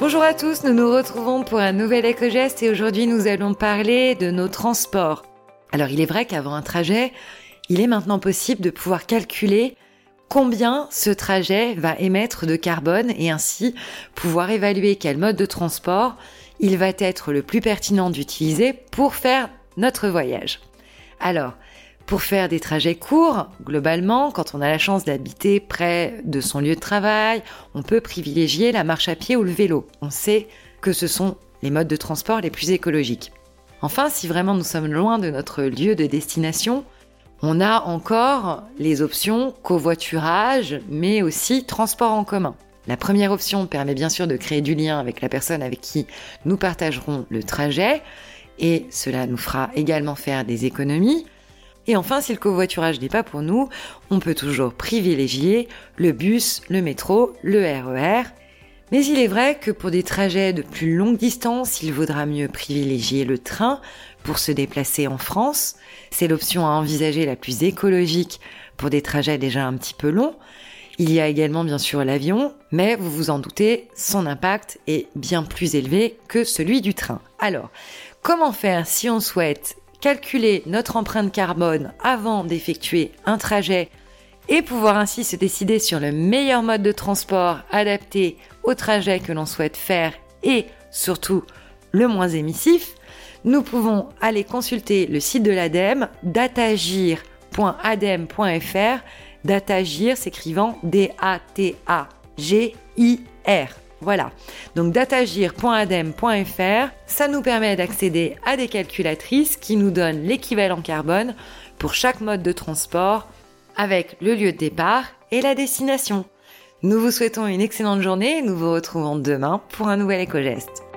Bonjour à tous, nous nous retrouvons pour un nouvel éco-geste et aujourd'hui nous allons parler de nos transports. Alors il est vrai qu'avant un trajet, il est maintenant possible de pouvoir calculer combien ce trajet va émettre de carbone et ainsi pouvoir évaluer quel mode de transport il va être le plus pertinent d'utiliser pour faire notre voyage. Alors, pour faire des trajets courts, globalement, quand on a la chance d'habiter près de son lieu de travail, on peut privilégier la marche à pied ou le vélo. On sait que ce sont les modes de transport les plus écologiques. Enfin, si vraiment nous sommes loin de notre lieu de destination, on a encore les options covoiturage, mais aussi transport en commun. La première option permet bien sûr de créer du lien avec la personne avec qui nous partagerons le trajet, et cela nous fera également faire des économies. Et enfin, si le covoiturage n'est pas pour nous, on peut toujours privilégier le bus, le métro, le RER. E Mais il est vrai que pour des trajets de plus longue distance, il vaudra mieux privilégier le train pour se déplacer en France. C'est l'option à envisager la plus écologique pour des trajets déjà un petit peu longs. Il y a également bien sûr l'avion, mais vous vous en doutez, son impact est bien plus élevé que celui du train. Alors, comment faire si on souhaite calculer notre empreinte carbone avant d'effectuer un trajet et pouvoir ainsi se décider sur le meilleur mode de transport adapté au trajet que l'on souhaite faire et surtout le moins émissif, nous pouvons aller consulter le site de l'ADEME datagir.adem.fr datagir s'écrivant D-A-T-A-G-I-R. Voilà. Donc datagir.adem.fr, ça nous permet d'accéder à des calculatrices qui nous donnent l'équivalent carbone pour chaque mode de transport avec le lieu de départ et la destination. Nous vous souhaitons une excellente journée et nous vous retrouvons demain pour un nouvel éco-geste.